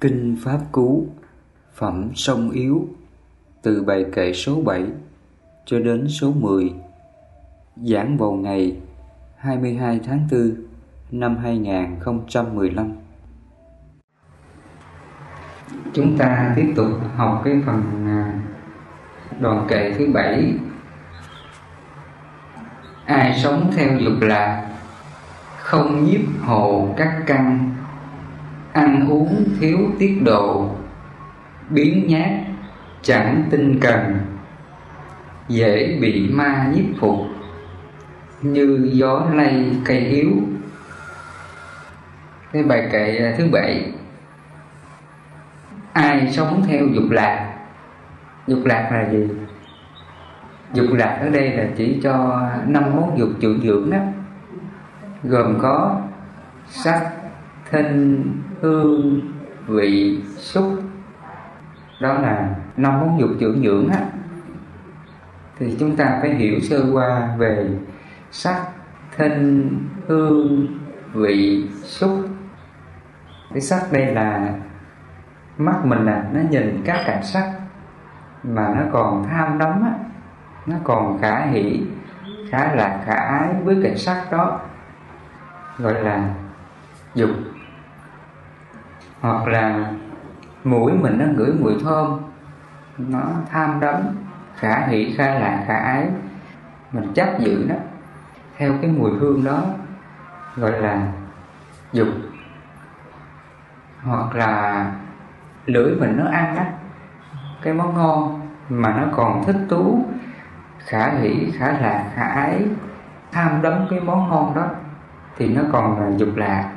Kinh Pháp Cú Phẩm Sông Yếu, Từ bài kệ số 7 cho đến số 10 Giảng vào ngày 22 tháng 4 năm 2015 Chúng ta tiếp tục học cái phần à, đoàn kệ thứ bảy. Ai sống theo dục lạc, Không nhiếp hồ các căn ăn uống thiếu tiết độ, biến nhát, chẳng tinh cần, dễ bị ma nhiếp phục như gió lay cây yếu. Cái bài kệ thứ bảy. Ai sống theo dục lạc? Dục lạc là gì? Dục lạc ở đây là chỉ cho năm món dục trụ dưỡng đó. Gồm có sắc thinh hương vị xúc. Đó là năm món dục trưởng dưỡng á. Thì chúng ta phải hiểu sơ qua về sắc thinh hương, vị, xúc. Cái sắc đây là mắt mình là nó nhìn các cảnh sắc mà nó còn tham đắm á. Nó còn khả hỷ khá là khả ái với cảnh sắc đó, gọi là dục hoặc là mũi mình nó ngửi mùi thơm, nó tham đắm, khả hỷ khả lạc khả ái, mình chấp giữ nó theo cái mùi hương đó, gọi là dục hoặc là lưỡi mình nó ăn á, cái món ngon mà nó còn thích thú, khả hỷ khả lạc khả ái, tham đắm cái món ngon đó, thì nó còn là dục lạc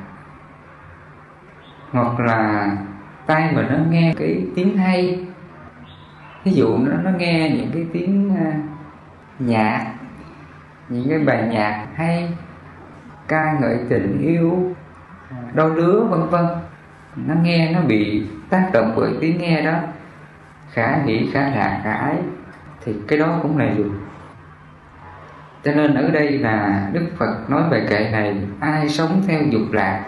hoặc là tay mình nó nghe cái tiếng hay. Ví dụ nó nó nghe những cái tiếng uh, nhạc những cái bài nhạc hay ca ngợi tình yêu à, đau lứa vân vân. Nó nghe nó bị tác động bởi tiếng nghe đó. Khả nghĩ khả lạc khả ái thì cái đó cũng là dục cho nên ở đây là đức phật nói về kệ này ai sống theo dục lạc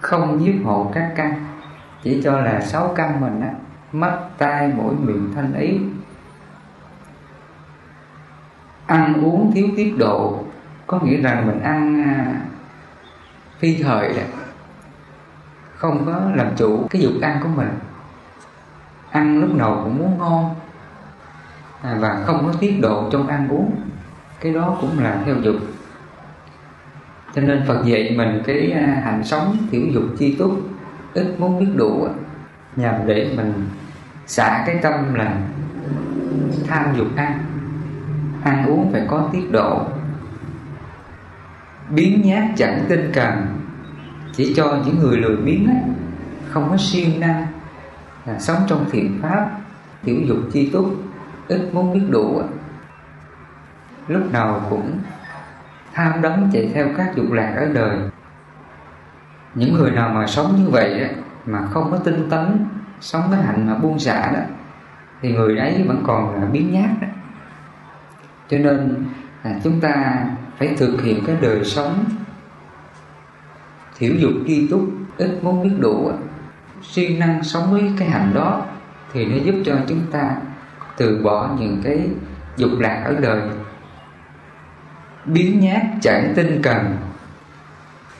không giết hộ các căn. Chỉ cho là sáu căn mình á mắt tai mũi miệng thanh ý. Ăn uống thiếu tiết độ có nghĩa rằng mình ăn à, phi thời đấy không có làm chủ cái dục ăn của mình. Ăn lúc nào cũng muốn ngon à, và không có tiết độ trong ăn uống. Cái đó cũng là theo dục cho nên Phật dạy mình cái à, hành sống thiểu dục chi túc ít muốn biết đủ nhằm để mình xả cái tâm là tham dục ăn. Ăn uống phải có tiết độ. Biến nhát chẳng tinh cần. Chỉ cho những người lười biếng ấy, không có siêng năng là sống trong thiện pháp thiểu dục chi túc ít muốn biết đủ lúc nào cũng tham đắm chạy theo các dục lạc ở đời. Những người nào mà sống như vậy đó, mà không có tinh tấn sống cái hạnh mà buông xả đó thì người ấy vẫn còn là biến nhát đó. Cho nên là chúng ta phải thực hiện cái đời sống thiểu dục tri túc ít muốn biết đủ siêng năng sống với cái hạnh đó thì nó giúp cho chúng ta từ bỏ những cái dục lạc ở đời biến nhát chẳng tinh cần,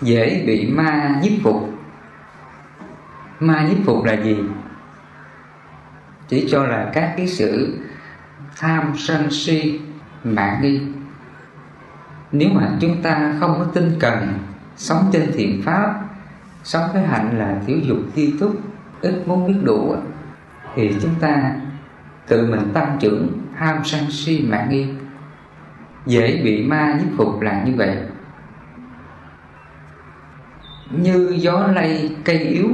dễ bị ma nhiếp phục. Ma nhiếp phục là gì? Chỉ cho là các cái sự tham sân si mạng nghi. Nếu mà chúng ta không có tinh cần, sống trên thiện pháp, sống cái hạnh là thiếu dục thi túc ít muốn biết đủ, thì chúng ta tự mình tăng trưởng ham sân si mạng nghi dễ bị ma nhiếp phục là như vậy. Như gió lay cây yếu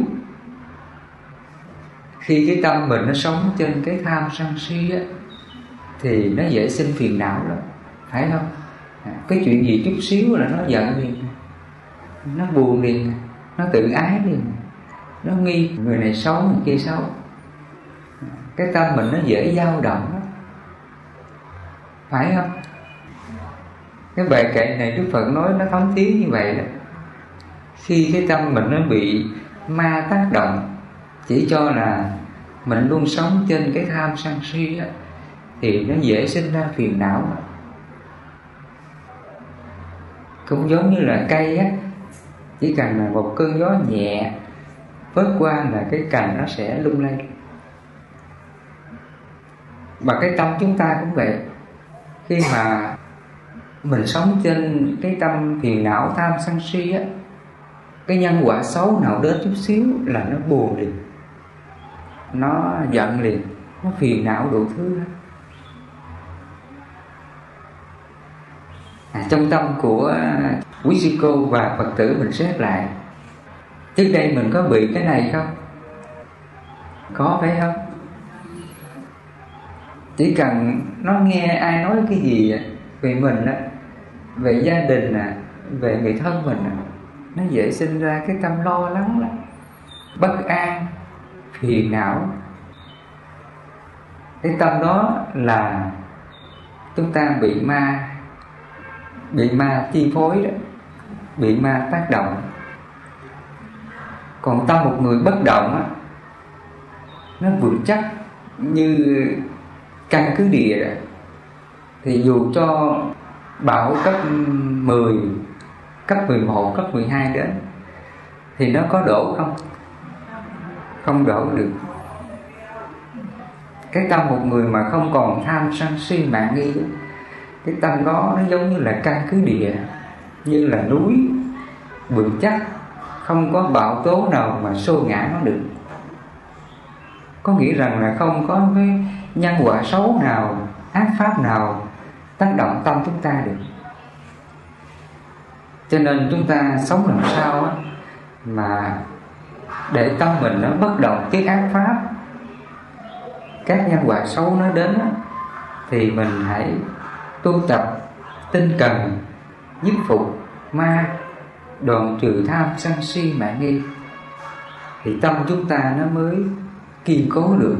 khi cái tâm mình nó sống trên cái tham sân si á thì nó dễ sinh phiền não lắm phải không? À, cái chuyện gì chút xíu là nó giận liền nó buồn liền nó tự ái liền nó nghi người này xấu người kia xấu. À, cái tâm mình nó dễ dao động phải không? Cái bài kệ này đức phật nói nó thấm thiếu như vậy đó. Khi cái tâm mình nó bị ma tác động chỉ cho là mình luôn sống trên cái tham sân si đó, thì nó dễ sinh ra phiền não. Cũng giống như là cây á chỉ cần là một cơn gió nhẹ vớt qua là cái cành nó sẽ lung lay. Và cái tâm chúng ta cũng vậy. Khi mà mình sống trên cái tâm phiền não tham sân si á cái nhân quả xấu nào đến chút xíu là nó buồn liền. Nó giận liền nó phiền não đủ thứ hết. À, trong tâm của quý sư cô và phật tử mình xét lại trước đây mình có bị cái này không? Có phải không? Chỉ cần nó nghe ai nói cái gì về mình á về gia đình à về người thân mình à nó dễ sinh ra cái tâm lo lắng lắm. Bất an, phiền não. Cái tâm đó là chúng ta bị ma bị ma chi phối đó, bị ma tác động. Còn tâm một người bất động á, nó vững chắc như căn cứ địa đó thì dù cho bão cấp 10 cấp 11, cấp 12 đến. Thì nó có đổ không? Không đổ được. Cái tâm một người mà không còn tham sân si mạng nghi cái tâm đó nó giống như là căn cứ địa như là núi vững chắc không có bão tố nào mà xô ngã nó được. Có nghĩa rằng là không có cái nhân quả xấu nào ác pháp nào tác động tâm chúng ta được. Cho nên chúng ta sống làm sao á mà để tâm mình nó bất động cái ác pháp các nhân quả xấu nó đến á, thì mình hãy tu tập tinh cần nhất phục ma đoạn trừ tham sân si mạng nghi. Thì tâm chúng ta nó mới kiên cố được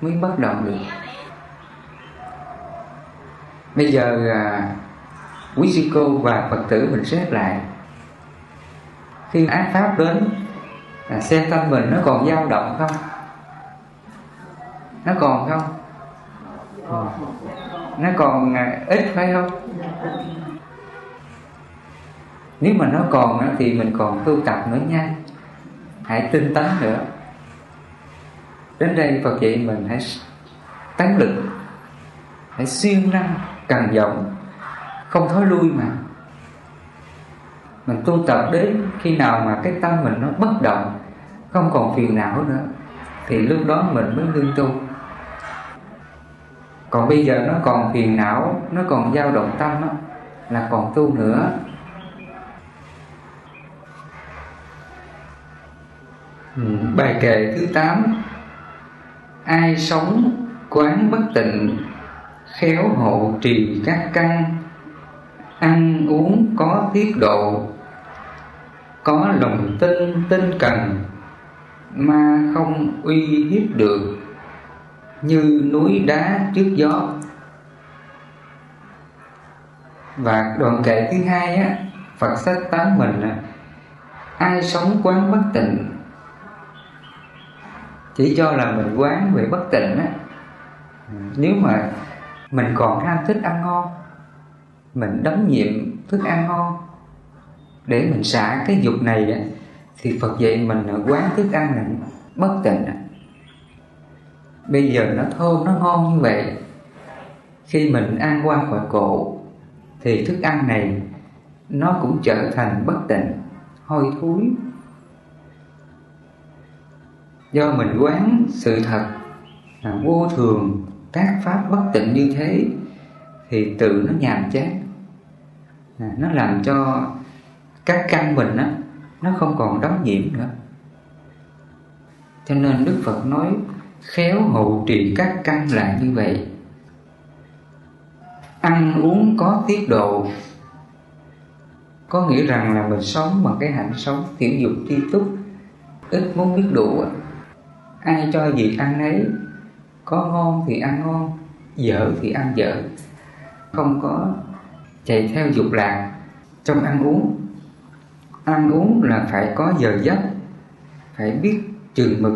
mới bất động được bây giờ à, quý sư cô và phật tử mình xét lại. Khi ác pháp đến à, xem tâm mình nó còn dao động không? Nó còn không? Ừ. nó còn à, ít phải không? Nếu mà nó còn thì mình còn tu tập nữa nha. Hãy tinh tấn nữa. Đến đây Phật dạy mình hãy tán lực. Hãy siêng năng cần vọng không thối lui mà. Mình tu tập đến khi nào mà cái tâm mình nó bất động không còn phiền não nữa thì lúc đó mình mới ngưng tu. Còn bây giờ nó còn phiền não nó còn dao động tâm đó, là còn tu nữa. Ừ, bài kệ thứ 8 ai sống quán bất tịnh khéo hộ trì các căn, ăn uống có tiết độ, có lòng tin tinh cần mà không uy hiếp được như núi đá trước gió. Và đoạn kệ thứ hai á, Phật sách tán mình á, ai sống quán bất tịnh, chỉ cho là mình quán về bất tịnh á. Nếu mà mình còn ham thích ăn ngon. Mình đấm nhiệm thức ăn ngon. Để mình xả cái dục này á, thì Phật dạy mình quán thức ăn này bất tịnh bây giờ nó thơm, nó ngon như vậy. Khi mình ăn qua khỏi cổ, thì thức ăn này nó cũng trở thành bất tịnh, hôi thối. Do mình quán sự thật là vô thường các pháp bất tịnh như thế thì tự nó nhàm chán. À, nó làm cho các căn mình á nó không còn đóng nhiễm nữa. Cho nên đức phật nói khéo hộ trì các căn là như vậy. Ăn uống có tiết độ có nghĩa rằng là mình sống bằng cái hạnh sống tiểu dục tri túc ít muốn biết đủ ai cho gì ăn ấy có ngon thì ăn ngon, dở thì ăn dở. Không có chạy theo dục lạc trong ăn uống. Ăn uống là phải có giờ giấc, phải biết trường mực.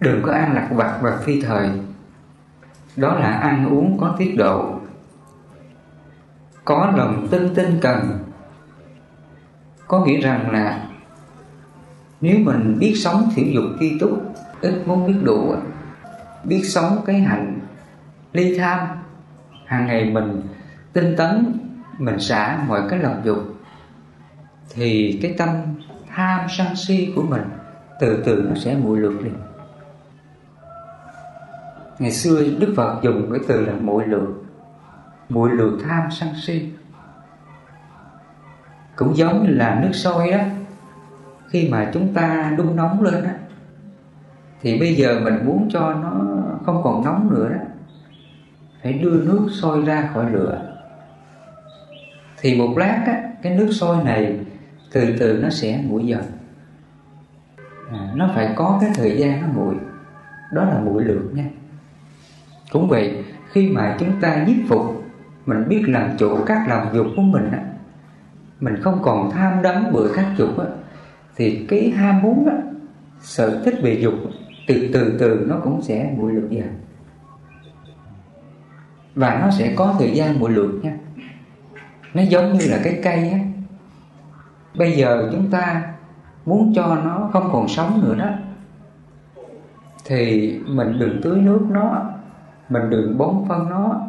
Đừng có ăn lạc vặt và phi thời. Đó là ăn uống có tiết độ. Có lòng tin tinh cần. Có nghĩa rằng là nếu mình biết sống thiểu dục tri túc ít muốn biết đủ biết sống cái hạnh ly tham. Hàng ngày mình tinh tấn, mình xả mọi cái lòng dục, thì cái tâm tham sân si của mình từ từ nó sẽ muội lượt đi ngày xưa đức phật dùng cái từ là muội lượt muội lượt tham sân si. Cũng giống như là nước sôi đó, khi mà chúng ta đun nóng lên đó thì bây giờ mình muốn cho nó không còn nóng nữa đó. Phải đưa nước sôi ra khỏi lửa. Thì một lát á, cái nước sôi này từ từ nó sẽ nguội dần. À, nó phải có cái thời gian nó nguội. Đó là nguội lượng nha. Cũng vậy khi mà chúng ta nhiếp phục mình biết làm chủ các lòng dục của mình á mình không còn tham đắm bởi các dục á thì cái ham muốn á sở thích về dục từ từ từ nó cũng sẽ nguội lược dần. Và nó sẽ có thời gian nguội lược nha. Nó giống như là cái cây á. Bây giờ chúng ta muốn cho nó không còn sống nữa đó, thì mình đừng tưới nước nó, mình đừng bón phân nó,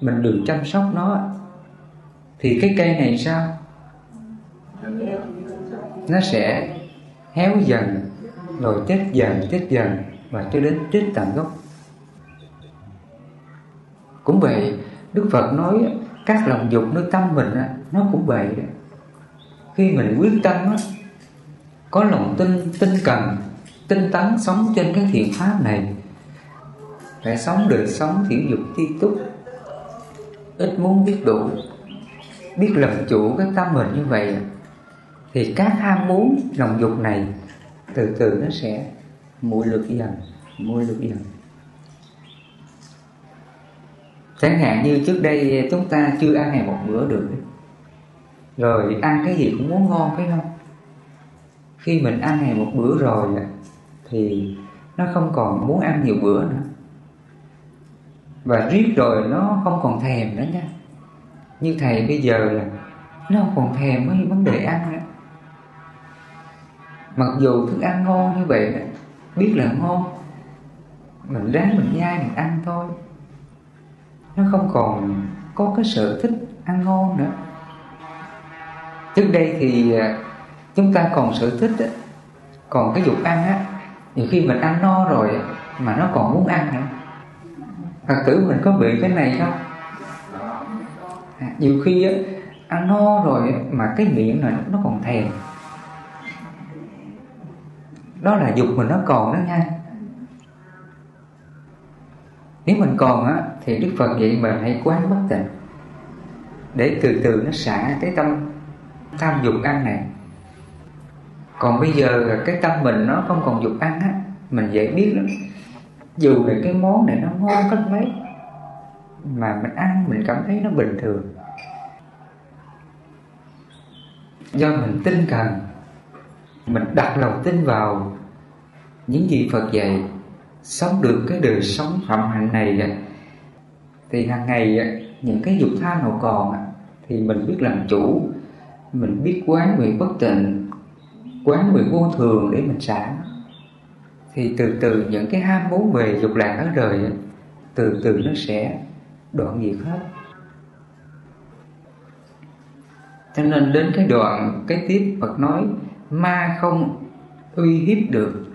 mình đừng chăm sóc nó. Thì cái cây này sao? Nó sẽ héo dần rồi chết dần chết dần, và cho đến chết tận gốc. Cũng vậy, đức phật nói các lòng dục nơi tâm mình nó cũng vậy đó. Khi mình quyết tâm có lòng tin tinh cần, tinh tấn sống trên cái thiện pháp này phải sống đời sống thiểu dục ti túc. Ít muốn biết đủ, biết làm chủ cái tâm mình như vậy, thì các ham muốn lòng dục này từ từ nó sẽ muội lực dần muội lực dần. Chẳng hạn như trước đây chúng ta chưa ăn ngày một bữa được rồi ăn cái gì cũng muốn ngon phải không? Khi mình ăn ngày một bữa rồi thì nó không còn muốn ăn nhiều bữa nữa. Và riết rồi nó không còn thèm nữa nha. Như thầy bây giờ là nó không còn thèm với vấn đề ăn nữa mặc dù thức ăn ngon như vậy biết là ngon mình ráng mình nhai mình ăn thôi. Nó không còn có cái sở thích ăn ngon nữa. Trước đây thì à, chúng ta còn sở thích á, còn cái dục ăn á nhiều khi mình ăn no rồi mà nó còn muốn ăn nữa. Phật tử mình có bị cái này không? À, nhiều khi á, ăn no rồi mà cái miệng này nó còn thèm đó là dục mình nó còn đó nha. Nếu mình còn á, thì đức phật vậy mình hãy quán bất tịnh. Để từ từ nó xả cái tâm, tham dục ăn này. Còn bây giờ cái tâm mình nó không còn dục ăn á, mình dễ biết lắm. Dù là cái món này nó ngon cách mấy, mà mình ăn mình cảm thấy nó bình thường. Do mình tin cần mình đặt lòng tin vào những gì Phật dạy, sống được cái đời sống phạm hạnh này thì hàng ngày những cái dục tham nào còn thì mình biết làm chủ, mình biết quán nguyện bất tịnh, quán nguyện vô thường để mình xả. Thì từ từ những cái ham muốn về dục lạc ở đời từ từ nó sẽ đoạn diệt hết. Cho nên đến cái đoạn cái tiếp Phật nói ma không uy hiếp được.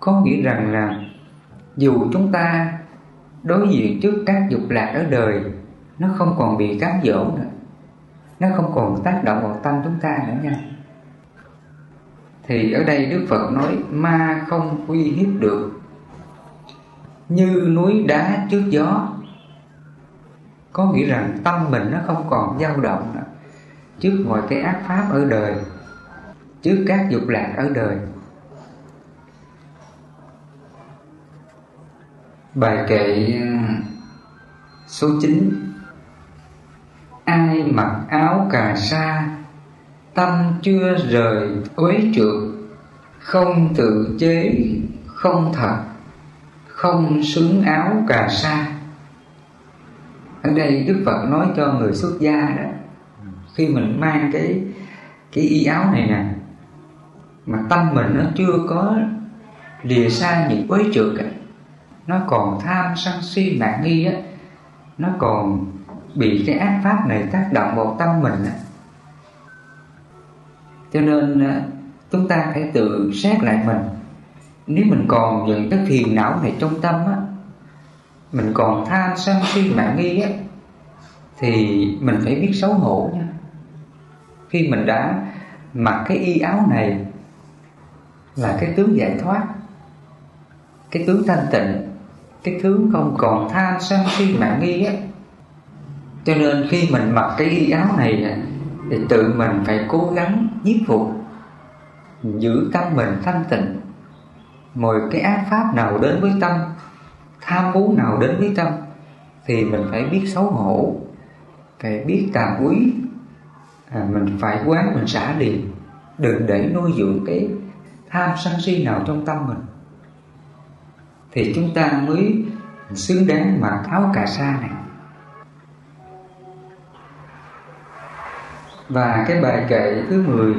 Có nghĩa rằng là dù chúng ta đối diện trước các dục lạc ở đời, nó không còn bị cám dỗ nữa. Nó không còn tác động vào tâm chúng ta nữa nha. Thì ở đây Đức Phật nói, ma không uy hiếp được như núi đá trước gió. Có nghĩa rằng tâm mình nó không còn dao động nữa. Trước mọi cái ác pháp ở đời trước các dục lạc ở đời. Bài kệ, số 9 ai mặc áo cà sa, tâm chưa rời uế trượt không tự chế, không thật không xứng áo cà sa. Ở đây đức phật nói cho người xuất gia đó, khi mình mang cái cái y áo này nè mà tâm mình nó chưa có lìa xa những quấy trượt ấy, nó còn tham sân si mạng nghi á nó còn bị cái ác pháp này tác động vào tâm mình á. Cho nên à, chúng ta phải tự xét lại mình. Nếu mình còn những cái phiền não này trong tâm á mình còn tham sân si mạng nghi á thì mình phải biết xấu hổ nha. Khi mình đã mặc cái y áo này là cái tướng giải thoát cái tướng thanh tịnh cái tướng không còn tham sân si mạng nghi á. Cho nên khi mình mặc cái y áo này thì tự mình phải cố gắng nhiếp phục giữ tâm mình thanh tịnh. Mọi cái ác pháp nào đến với tâm tham muốn nào đến với tâm thì mình phải biết xấu hổ phải biết tà quý à, mình phải quán mình xả liền đừng để nuôi dưỡng cái tham sân si nào trong tâm mình, thì chúng ta mới xứng đáng mặc áo cà sa này. Và cái bài kệ thứ 10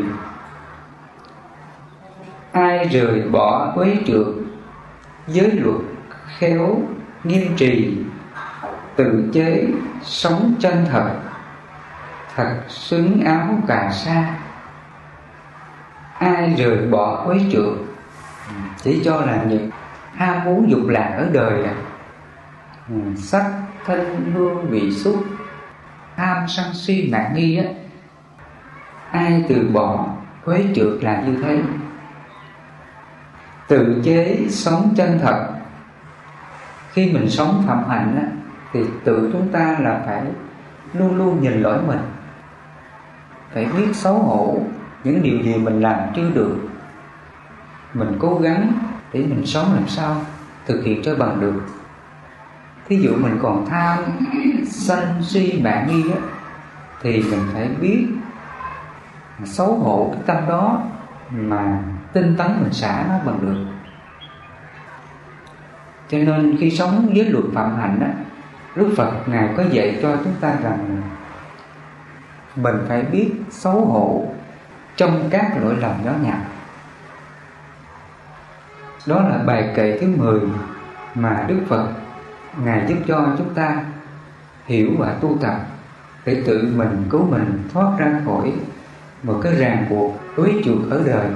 ai rời bỏ quấy trượt giới luật khéo nghiêm trì, tự chế sống chân thật thật xứng áo cà sa ai rời bỏ quấy trượt chỉ cho là những ham muốn dục lạc ở đời à. Ừ, sắc thân hương vị xúc ham sân si mạng nghi á. Ai từ bỏ quấy trượt là như thế? Tự chế sống chân thật. Khi mình sống phạm hạnh á, thì tự chúng ta là phải luôn luôn nhìn lỗi mình. Phải biết xấu hổ những điều gì mình làm chưa được. Mình cố gắng để mình sống làm sao thực hiện cho bằng được. Thí dụ mình còn tham sân si mạng nghi á, thì mình phải biết xấu hổ cái tâm đó mà tinh tấn mình xả nó bằng được. Cho nên khi sống với luật phạm hạnh á, Đức Phật Ngài có dạy cho chúng ta rằng Mình phải biết xấu hổ trong các lỗi lầm nhỏ nhặt Đó là bài kệ thứ 10 Mà Đức Phật, Ngài giúp cho chúng ta Hiểu và tu tập Để tự mình cứu mình thoát ra khỏi Một cái ràng buộc đối chuột ở đời.